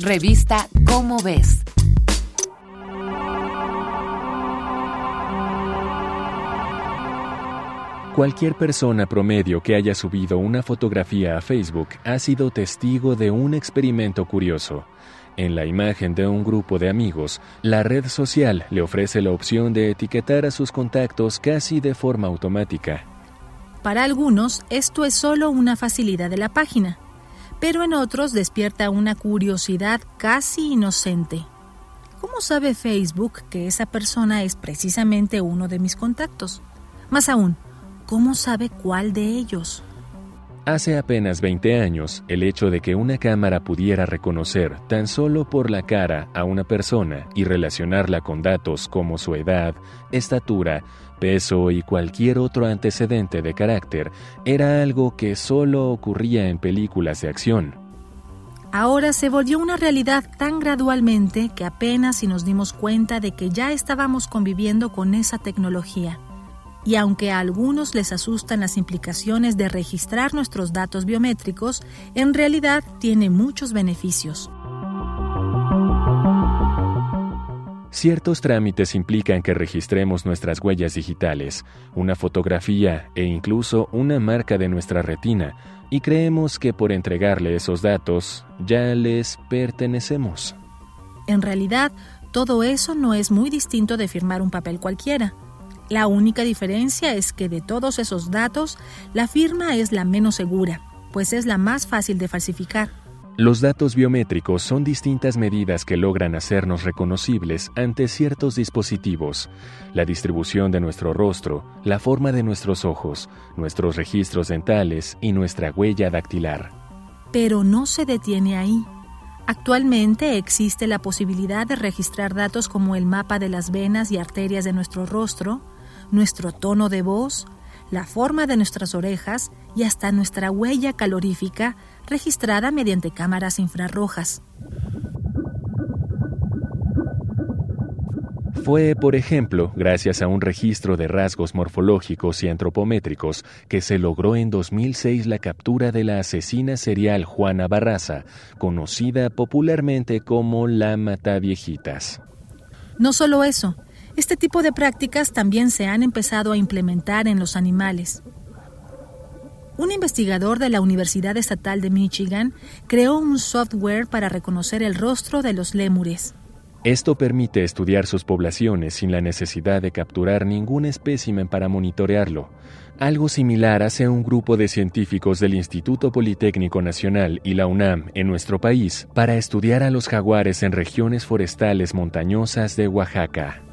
Revista Cómo ves. Cualquier persona promedio que haya subido una fotografía a Facebook ha sido testigo de un experimento curioso. En la imagen de un grupo de amigos, la red social le ofrece la opción de etiquetar a sus contactos casi de forma automática. Para algunos, esto es solo una facilidad de la página, pero en otros despierta una curiosidad casi inocente. ¿Cómo sabe Facebook que esa persona es precisamente uno de mis contactos? Más aún, ¿cómo sabe cuál de ellos? Hace apenas 20 años, el hecho de que una cámara pudiera reconocer tan solo por la cara a una persona y relacionarla con datos como su edad, estatura, peso y cualquier otro antecedente de carácter era algo que solo ocurría en películas de acción. Ahora se volvió una realidad tan gradualmente que apenas si nos dimos cuenta de que ya estábamos conviviendo con esa tecnología y aunque a algunos les asustan las implicaciones de registrar nuestros datos biométricos, en realidad tiene muchos beneficios. Ciertos trámites implican que registremos nuestras huellas digitales, una fotografía e incluso una marca de nuestra retina, y creemos que por entregarle esos datos ya les pertenecemos. En realidad, todo eso no es muy distinto de firmar un papel cualquiera. La única diferencia es que de todos esos datos, la firma es la menos segura, pues es la más fácil de falsificar. Los datos biométricos son distintas medidas que logran hacernos reconocibles ante ciertos dispositivos. La distribución de nuestro rostro, la forma de nuestros ojos, nuestros registros dentales y nuestra huella dactilar. Pero no se detiene ahí. Actualmente existe la posibilidad de registrar datos como el mapa de las venas y arterias de nuestro rostro, nuestro tono de voz, la forma de nuestras orejas y hasta nuestra huella calorífica registrada mediante cámaras infrarrojas. Fue, por ejemplo, gracias a un registro de rasgos morfológicos y antropométricos que se logró en 2006 la captura de la asesina serial Juana Barraza, conocida popularmente como la Mataviejitas. No solo eso, este tipo de prácticas también se han empezado a implementar en los animales. Un investigador de la Universidad Estatal de Michigan creó un software para reconocer el rostro de los lémures. Esto permite estudiar sus poblaciones sin la necesidad de capturar ningún espécimen para monitorearlo. Algo similar hace un grupo de científicos del Instituto Politécnico Nacional y la UNAM en nuestro país para estudiar a los jaguares en regiones forestales montañosas de Oaxaca.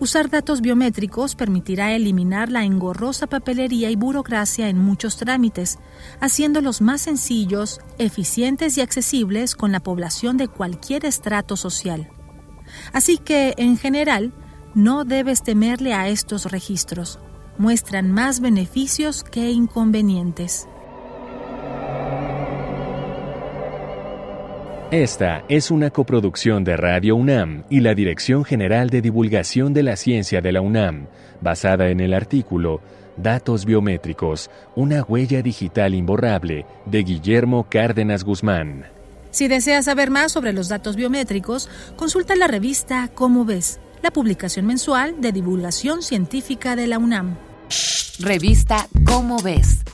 Usar datos biométricos permitirá eliminar la engorrosa papelería y burocracia en muchos trámites, haciéndolos más sencillos, eficientes y accesibles con la población de cualquier estrato social. Así que, en general, no debes temerle a estos registros. Muestran más beneficios que inconvenientes. Esta es una coproducción de Radio UNAM y la Dirección General de Divulgación de la Ciencia de la UNAM, basada en el artículo Datos Biométricos, una huella digital imborrable, de Guillermo Cárdenas Guzmán. Si deseas saber más sobre los datos biométricos, consulta la revista Cómo ves, la publicación mensual de divulgación científica de la UNAM. Revista Cómo ves